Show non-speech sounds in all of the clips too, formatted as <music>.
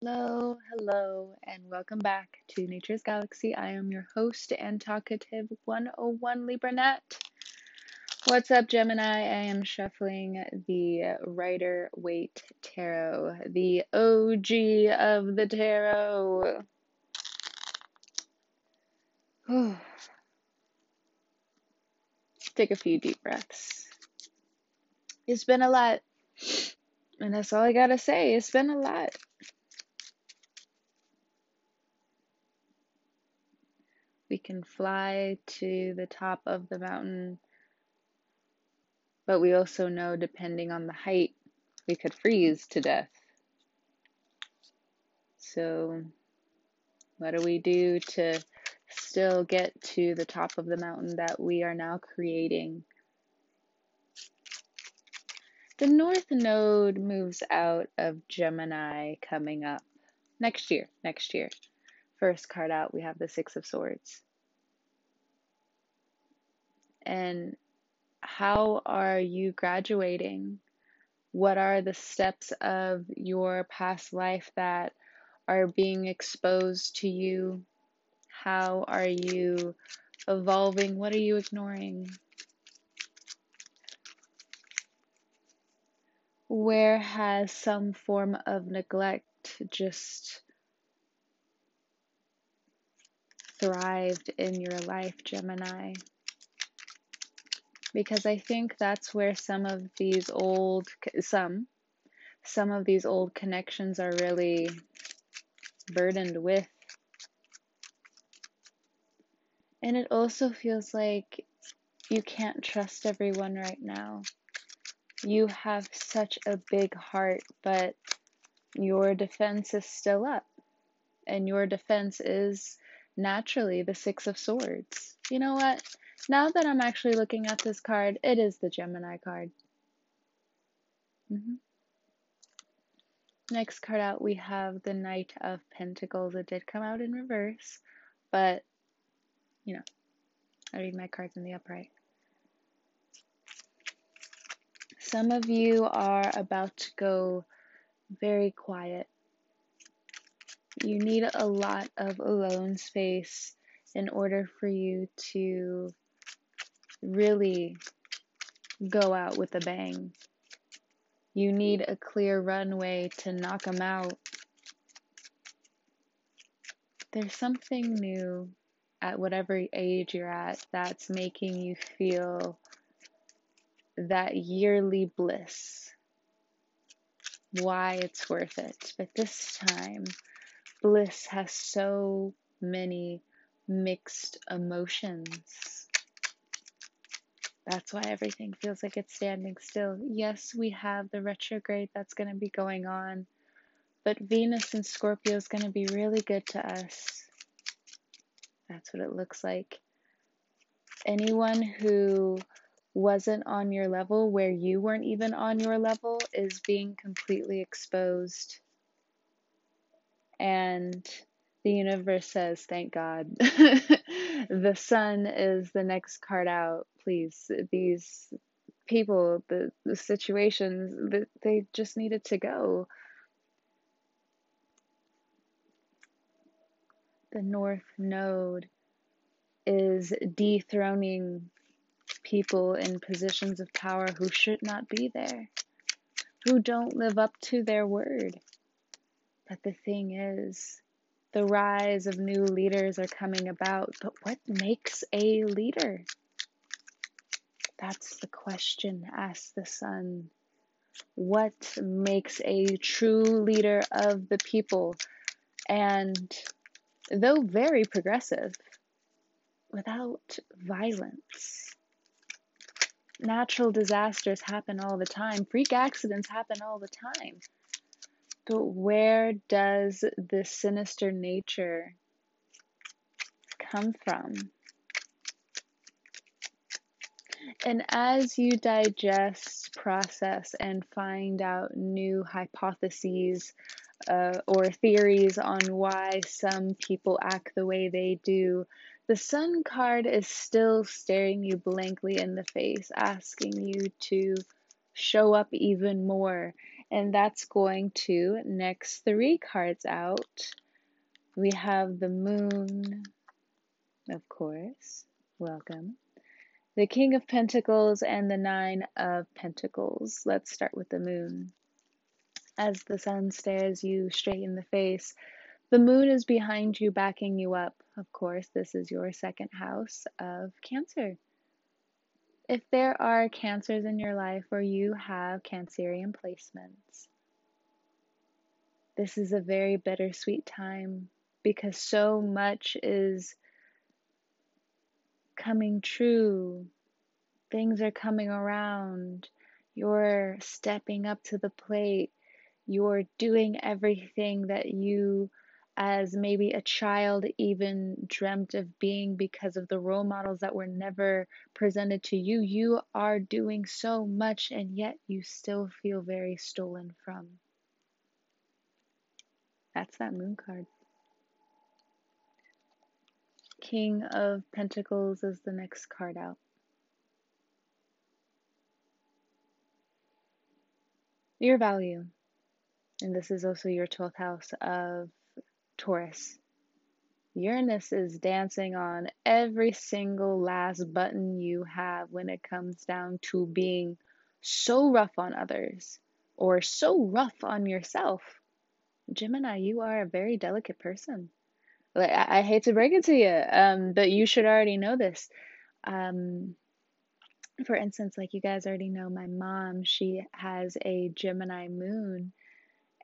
Hello, hello, and welcome back to Nature's Galaxy. I am your host and talkative 101 Libranette. What's up, Gemini? I am shuffling the Rider Waite Tarot, the OG of the tarot. <sighs> Take a few deep breaths. It's been a lot, and that's all I gotta say. It's been a lot. Can fly to the top of the mountain, but we also know, depending on the height, we could freeze to death. So, what do we do to still get to the top of the mountain that we are now creating? The North Node moves out of Gemini coming up next year. Next year. First card out, we have the Six of Swords. And how are you graduating? What are the steps of your past life that are being exposed to you? How are you evolving? What are you ignoring? Where has some form of neglect just thrived in your life, Gemini. Because I think that's where some of these old, some, some of these old connections are really burdened with. And it also feels like you can't trust everyone right now. You have such a big heart, but your defense is still up. And your defense is naturally the Six of Swords. You know what? Now that I'm actually looking at this card, it is the Gemini card. Mm-hmm. Next card out, we have the Knight of Pentacles. It did come out in reverse, but you know, I read my cards in the upright. Some of you are about to go very quiet you need a lot of alone space in order for you to really go out with a bang. You need a clear runway to knock them out. There's something new at whatever age you're at that's making you feel that yearly bliss. Why it's worth it. But this time, bliss has so many mixed emotions. That's why everything feels like it's standing still. Yes, we have the retrograde that's going to be going on, but Venus and Scorpio is going to be really good to us. That's what it looks like. Anyone who wasn't on your level, where you weren't even on your level, is being completely exposed and the universe says, Thank God. <laughs> the sun is the next card out. Please, these people, the, the situations, that they just needed to go. The North Node is dethroning people in positions of power who should not be there, who don't live up to their word. But the thing is, the rise of new leaders are coming about. But what makes a leader? That's the question asked the sun. What makes a true leader of the people? And though very progressive, without violence. Natural disasters happen all the time, freak accidents happen all the time. But where does this sinister nature come from? And as you digest, process, and find out new hypotheses uh, or theories on why some people act the way they do, the Sun card is still staring you blankly in the face, asking you to show up even more And that's going to next three cards out. We have the moon, of course. Welcome. The King of Pentacles and the Nine of Pentacles. Let's start with the moon. As the sun stares you straight in the face, the moon is behind you, backing you up. Of course, this is your second house of Cancer. If there are cancers in your life or you have Cancerian placements, this is a very bittersweet time because so much is coming true. Things are coming around. You're stepping up to the plate. You're doing everything that you as maybe a child even dreamt of being because of the role models that were never presented to you. You are doing so much, and yet you still feel very stolen from. That's that moon card. King of Pentacles is the next card out. Your value. And this is also your 12th house of Taurus. Uranus is dancing on every single last button you have when it comes down to being so rough on others or so rough on yourself. Gemini, you are a very delicate person. Like I, I hate to break it to you, um, but you should already know this. Um, for instance, like you guys already know, my mom, she has a Gemini moon,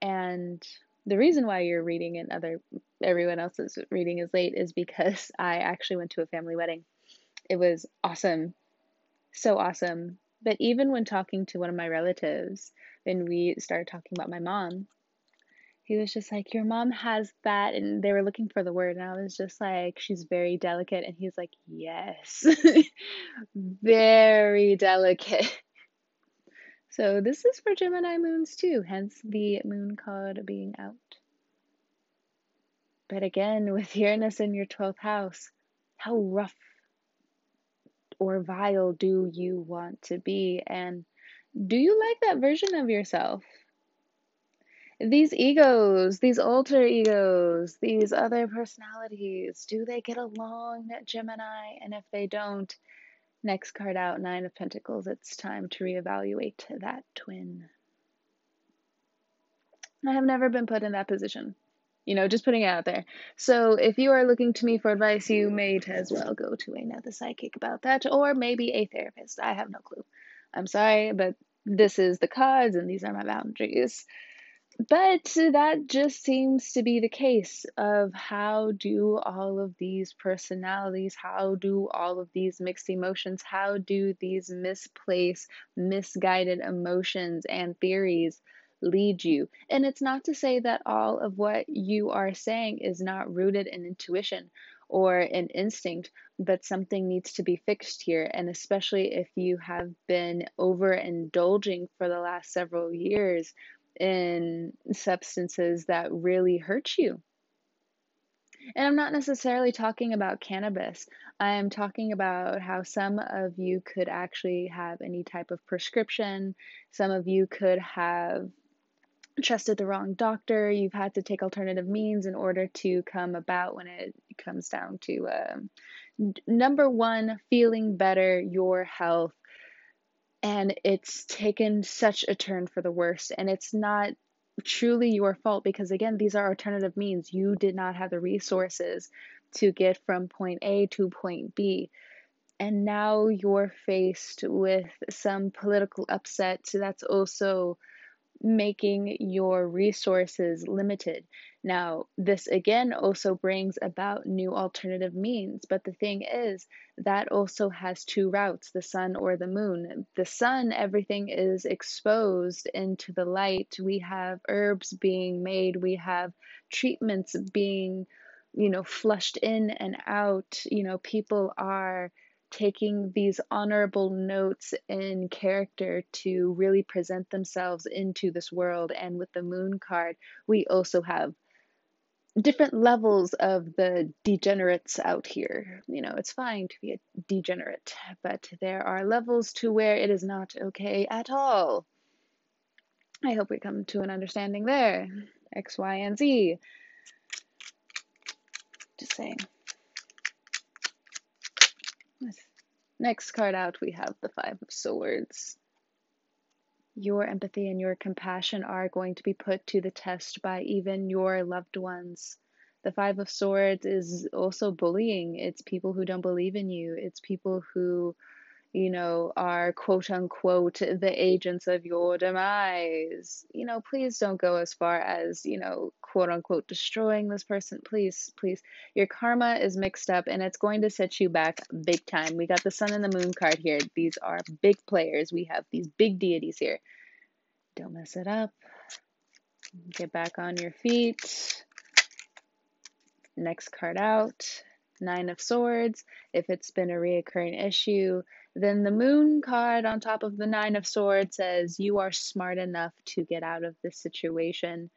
and the reason why you're reading and other everyone else's reading is late is because <laughs> I actually went to a family wedding. It was awesome. So awesome. But even when talking to one of my relatives, when we started talking about my mom, he was just like, Your mom has that. And they were looking for the word. And I was just like, She's very delicate. And he's like, Yes, <laughs> very delicate. <laughs> So this is for Gemini moons too, hence the moon card being out. But again, with Uranus in your 12th house, how rough or vile do you want to be? And do you like that version of yourself? These egos, these alter egos, these other personalities, do they get along, Gemini? And if they don't, Next card out, Nine of Pentacles. It's time to reevaluate that twin. I have never been put in that position. You know, just putting it out there. So if you are looking to me for advice, you may as well go to another psychic about that, or maybe a therapist. I have no clue. I'm sorry, but this is the cards and these are my boundaries. But that just seems to be the case of how do all of these personalities, how do all of these mixed emotions, how do these misplaced, misguided emotions and theories lead you? And it's not to say that all of what you are saying is not rooted in intuition or an instinct, but something needs to be fixed here. And especially if you have been overindulging for the last several years in substances that really hurt you. And I'm not necessarily talking about cannabis. I am talking about how some of you could actually have any type of prescription. Some of you could have trusted the wrong doctor. You've had to take alternative means in order to come about when it comes down to um, number one, feeling better, your health, and it's taken such a turn for the worse. And it's not truly your fault because again these are alternative means. You did not have the resources to get from point A to point B. And now you're faced with some political upset that's also making your resources limited. Now, this again also brings about new alternative means, but the thing is, that also has two routes the sun or the moon. The sun, everything is exposed into the light. We have herbs being made, we have treatments being, you know, flushed in and out. You know, people are taking these honorable notes in character to really present themselves into this world. And with the moon card, we also have different levels of the degenerates out here. You know, it's fine to be a degenerate, but there are levels to where it is not okay at all. I hope we come to an understanding there. X, Y, and Z. Just saying. Next card out, we have the Five of Swords. Your empathy and your compassion are going to be put to the test by even your loved ones. The Five of Swords is also bullying. It's people who don't believe in you. It's people who you know, are quote unquote the agents of your demise. You know, please don't go as far as, you know, quote unquote destroying this person. Please, please. Your karma is mixed up and it's going to set you back big time. We got the sun and the moon card here. These are big players. We have these big deities here. Don't mess it up. Get back on your feet. Next card out. Nine of Swords. If it's been a reoccurring issue, then the moon card on top of the nine of swords says you are smart enough to get out of this situation.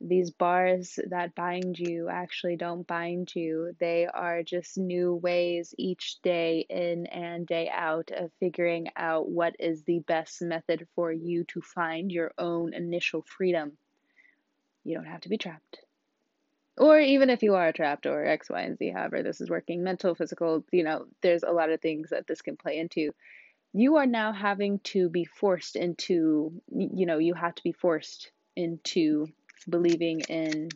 These bars that bind you actually don't bind you. They are just new ways each day in and day out of figuring out what is the best method for you to find your own initial freedom. You don't have to be trapped or even if you are trapped or X, Y, and Z, however this is working, mental, physical, you know, there's a lot of things that this can play into. You are now having to be forced into, you know, you have to be forced into believing in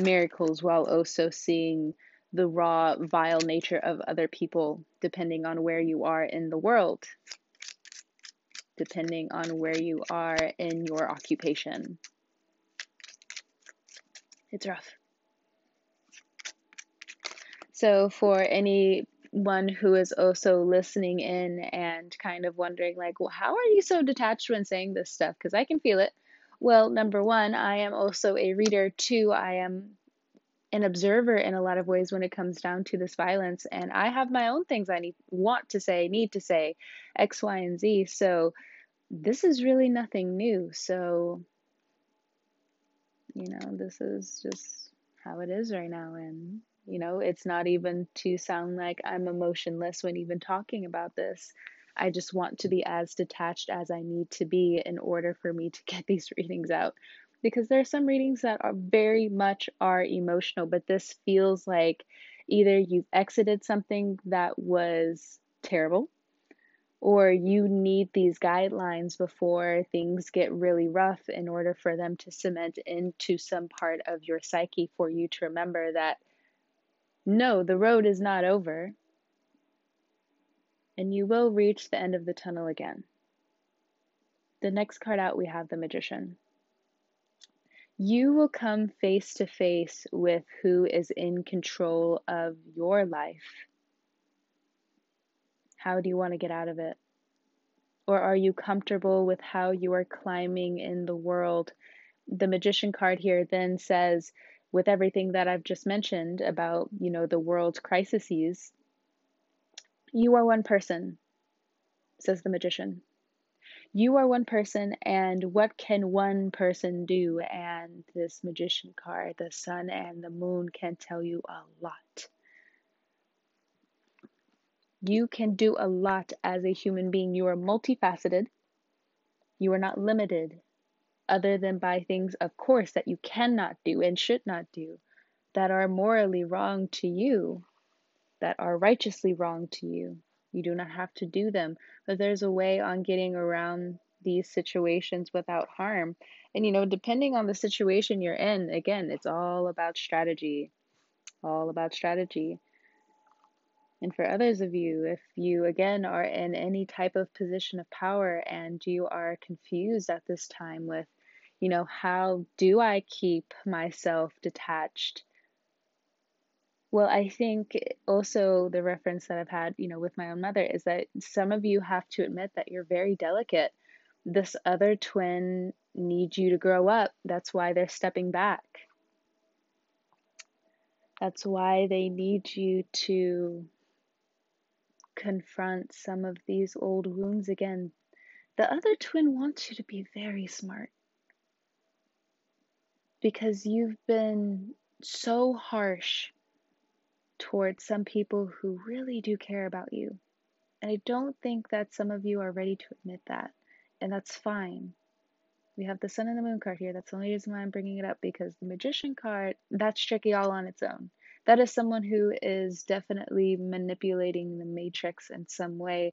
miracles while also seeing the raw, vile nature of other people, depending on where you are in the world, depending on where you are in your occupation. It's rough. So, for anyone who is also listening in and kind of wondering, like, well, how are you so detached when saying this stuff? Because I can feel it. Well, number one, I am also a reader. Two, I am an observer in a lot of ways when it comes down to this violence, and I have my own things I need want to say, need to say, X, Y, and Z. So this is really nothing new. So you know, this is just how it is right now, and you know, it's not even to sound like I'm emotionless when even talking about this. I just want to be as detached as I need to be in order for me to <laughs> get these readings out. Because there are some readings that are very much are emotional, but this feels like either you've exited something that was terrible or you need these guidelines before things get really rough in order for them to cement into some part of your psyche for you to remember that no, the road is not over, and you will reach the end of the tunnel again. The next card out, we have the Magician. You will come face to face with who is in control of your life. How do you want to get out of it? Or are you comfortable with how you are climbing in the world? The Magician card here then says, with everything that I've just mentioned about, you know, the world's crises, you are one person, says the magician. You are one person, and what can one person do? And this magician card, the sun and the moon, can tell you a lot. You can do a lot as a human being. You are multifaceted. You are not limited other than by things, of course, that you cannot do and should not do, that are morally wrong to you, that are righteously wrong to you. You do not have to do them, but there's a way on getting around these situations without harm. And you know, depending on the situation you're in, again, it's all about strategy. All about strategy. And for others of you, if you again are in any type of position of power and you are confused at this time with you know, how do I keep myself detached? Well, I think also the reference that I've had, you know, with my own mother is that some of you have to admit that you're very delicate. This other twin needs you to grow up. That's why they're stepping back. That's why they need you to confront some of these old wounds again. The other twin wants you to be very smart because you've been so harsh towards some people who really do care about you. And I don't think that some of you are ready to admit that, and that's fine. We have the sun and the moon card here. That's the only reason why I'm bringing it up because the magician card, that's tricky all on its own. That is someone who is definitely manipulating the matrix in some way,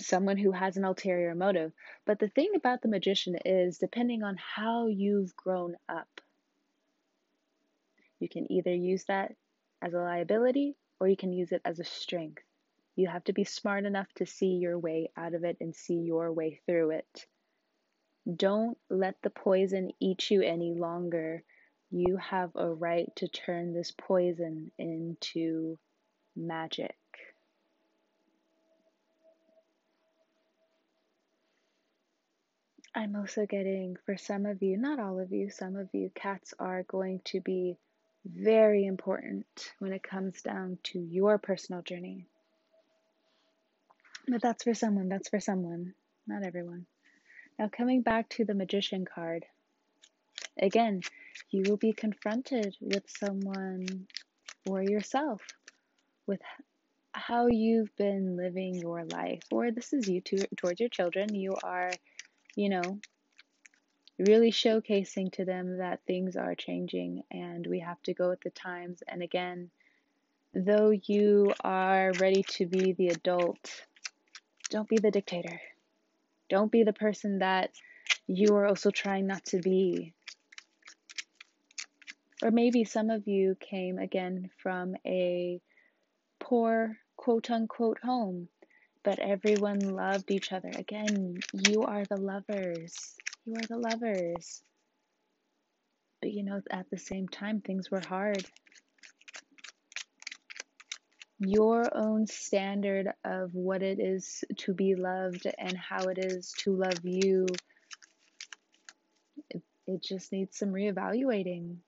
someone who has an ulterior motive. But the thing about the magician is, depending on how you've grown up, you can either use that as a liability or you can use it as a strength. You have to be smart enough to see your way out of it and see your way through it. Don't let the poison eat you any longer. You have a right to turn this poison into magic. I'm also getting, for some of you, not all of you, some of you, cats are going to be very important when it comes down to your personal journey. But that's for someone, that's for someone, not everyone. Now, coming back to the Magician card, again, you will be confronted with someone or yourself with how you've been living your life, or this is you to, towards your children. You are, you know, really showcasing to them that things are changing and we have to go with the times. And again, though you are ready to be the adult, don't be the dictator. Don't be the person that you are also trying not to be. Or maybe some of you came again from a poor quote unquote home, but everyone loved each other. Again, you are the lovers. You are the lovers. But you know, at the same time, things were hard your own standard of what it is to be loved and how it is to love you, it, it just needs some reevaluating.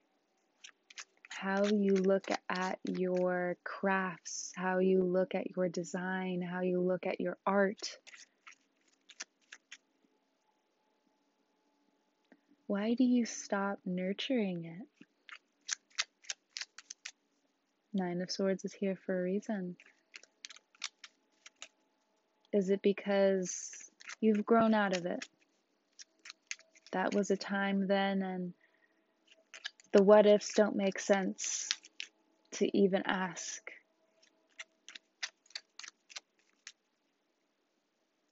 How you look at your crafts, how you look at your design, how you look at your art. Why do you stop nurturing it? Nine of Swords is here for a reason. Is it because you've grown out of it? That was a time then, and the what ifs don't make sense to even ask.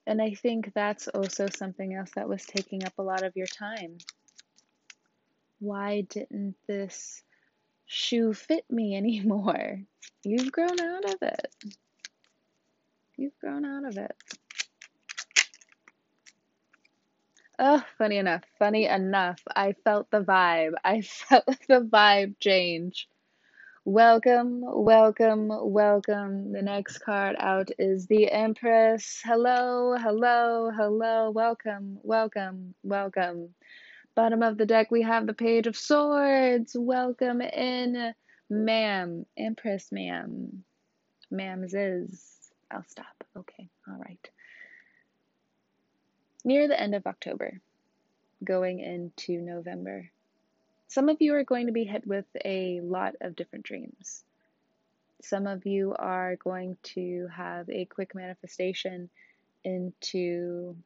And I think that's also something else that was taking up a lot of your time. Why didn't this shoe fit me <laughs> anymore. You've grown out of it. You've grown out of it. Oh, funny enough, funny enough, I felt the vibe. I <laughs> felt the vibe change. Welcome, welcome, welcome. The next card out is the Empress. Hello, hello, hello. Welcome, welcome, welcome. Bottom of the deck, we have the Page of Swords. Welcome in, ma'am. Empress, ma'am. Ma'am's is. I'll stop. Okay, all right. Near the end of October, going into November, some of you are going to be hit with a lot of different dreams. Some of you are going to have a quick manifestation into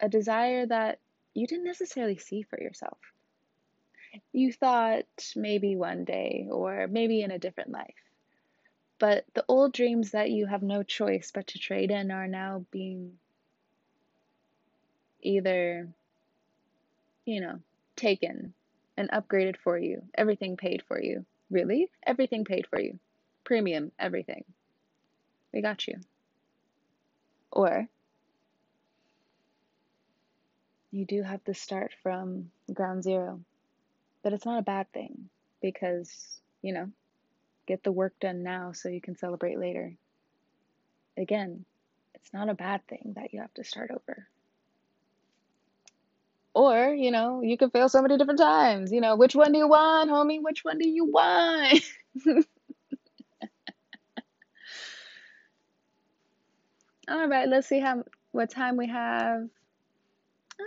a desire that you didn't necessarily see for yourself. You thought maybe one day or maybe in a different life. But the old dreams that you have no choice but to trade in are now being either, you know, taken and upgraded for you, everything paid for you. Really? Everything paid for you. Premium, everything. We got you. Or you do have to start from ground zero. But it's not a bad thing because, you know, get the work done now so you can celebrate later. Again, it's not a bad thing that you have to start over. Or, you know, you can fail so many different times. You know, which one do you want, homie? Which one do you want? <laughs> All right, let's see how what time we have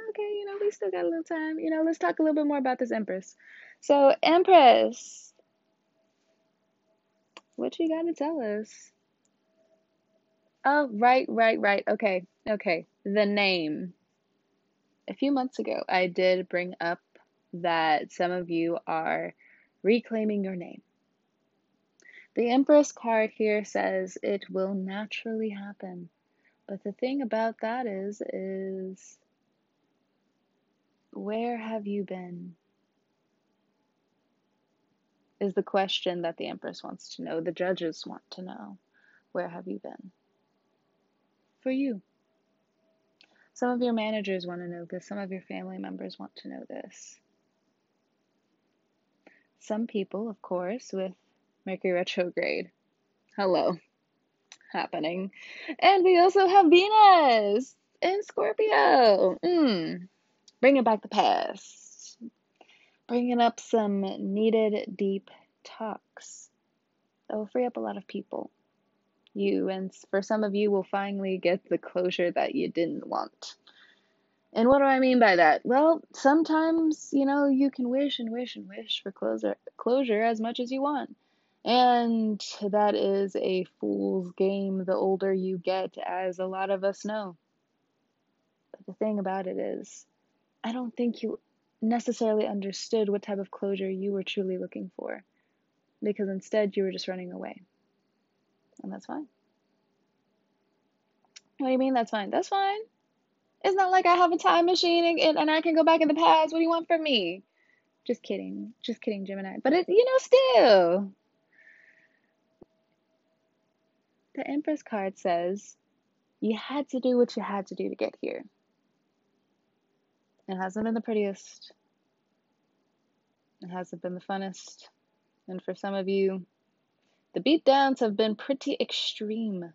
okay, you know, we still got a little time. You know, let's talk a little bit more about this Empress. So, Empress, what you got to tell us? Oh, right, right, right. Okay, okay. The name. A few months ago, I did bring up that some of you are reclaiming your name. The Empress card here says it will naturally happen. But the thing about that is is where have you been? Is the question that the Empress wants to know. The judges want to know. Where have you been? For you. Some of your managers want to know this. Some of your family members want to know this. Some people, of course, with Mercury retrograde. Hello. Happening. And we also have Venus in Scorpio. Mm. Bringing back the past. Bringing up some needed deep talks that will free up a lot of people you, and for some of you, will finally get the closure that you didn't want. And what do I mean by that? Well, sometimes, you know, you can wish and wish and wish for closure, closure as much as you want. And that is a fool's game the older you get, as a lot of us know. But the thing about it is, I don't think you necessarily understood what type of closure you were truly looking for, because instead you were just running away and that's fine. What do you mean that's fine? That's fine. It's not like I have a time machine and, and I can go back in the past. What do you want from me? Just kidding. Just kidding, Gemini. But it, you know, still. The Empress card says you had to do what you had to do to get here. It hasn't been the prettiest. It hasn't been the funnest. And for some of you, the beatdowns have been pretty extreme.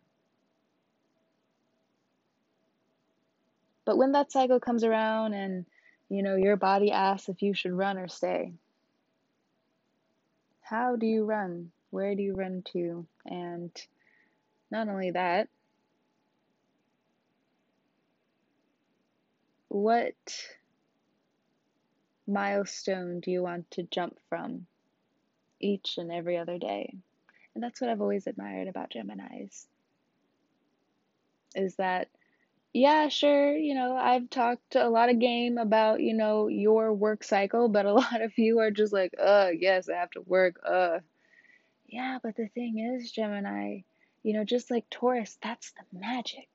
But when that cycle comes around and you know your body asks if you should run or stay, how do you run? Where do you run to? And not only that, what milestone do you want to jump from each and every other day? And that's what I've always admired about Geminis. Is that, yeah, sure, you know, I've talked a lot of game about, you know, your work cycle, but a <laughs> lot of you are just like, uh, yes, I have to work, uh. Yeah, but the thing is, Gemini, you know, just like Taurus, that's the magic.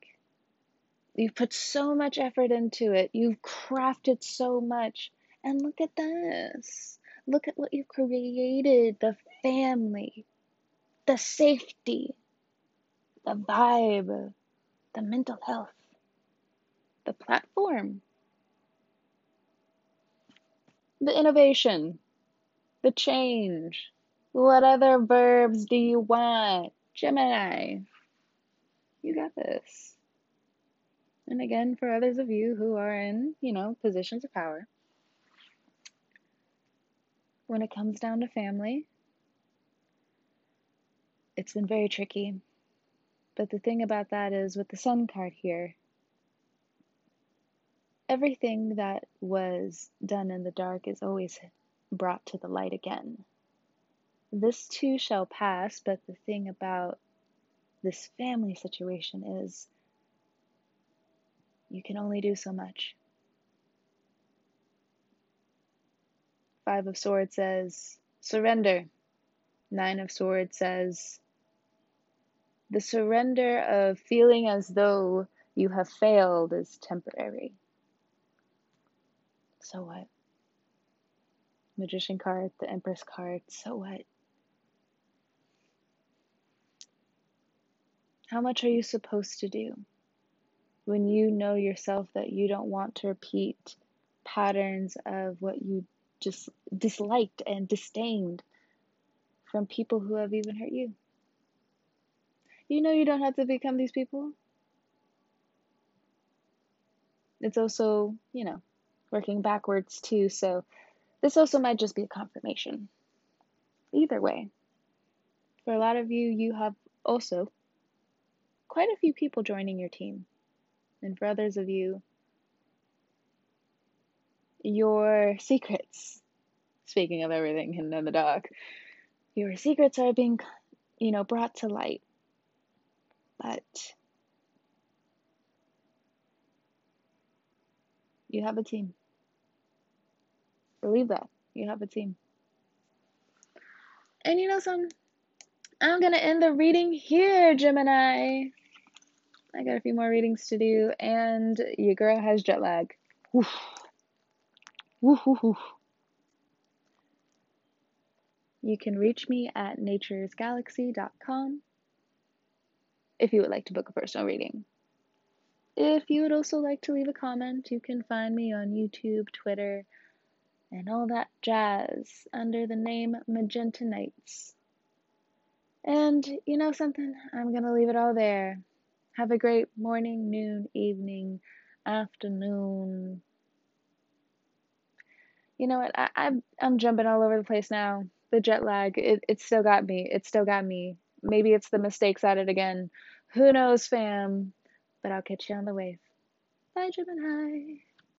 You've put so much effort into it. You've crafted so much. And look at this. Look at what you've created the family, the safety, the vibe, the mental health, the platform, the innovation, the change. What other verbs do you want? Gemini, you got this. And again, for others of you who are in, you know, positions of power, when it comes down to family, it's been very tricky. But the thing about that is, with the Sun card here, everything that was done in the dark is always brought to the light again. This too shall pass, but the thing about this family situation is you can only do so much. Five of Swords says, surrender. Nine of Swords says, the surrender of feeling as though you have failed is temporary. So what? Magician card, the Empress card, so what? How much are you supposed to do when you know yourself that you don't want to repeat patterns of what you just disliked and disdained from people who have even hurt you? You know you don't have to become these people. It's also, you know, working backwards too, so this also might just be a confirmation. Either way, for a lot of you, you have also quite a few people joining your team. And for others of you, your secrets, speaking of everything hidden in the dark, your secrets are being, you know, brought to light but You have a team. Believe that. You have a team. And you know something? I'm going to end the reading here, Gemini. I got a few more readings to do, and your girl has jet lag. Woof. You can reach me at naturesgalaxy.com if you would like to book a personal reading. If you would also like to leave a comment, you can find me on YouTube, Twitter, and all that jazz under the name Magenta Nights. And you know something? I'm going to leave it all there. Have a great morning, noon, evening, afternoon. You know what? I, I'm I'm jumping all over the place now. The jet lag, it, it still got me. It still got me. Maybe it's the mistakes at it again. Who knows, fam? But I'll catch you on the wave. Bye, Gemini.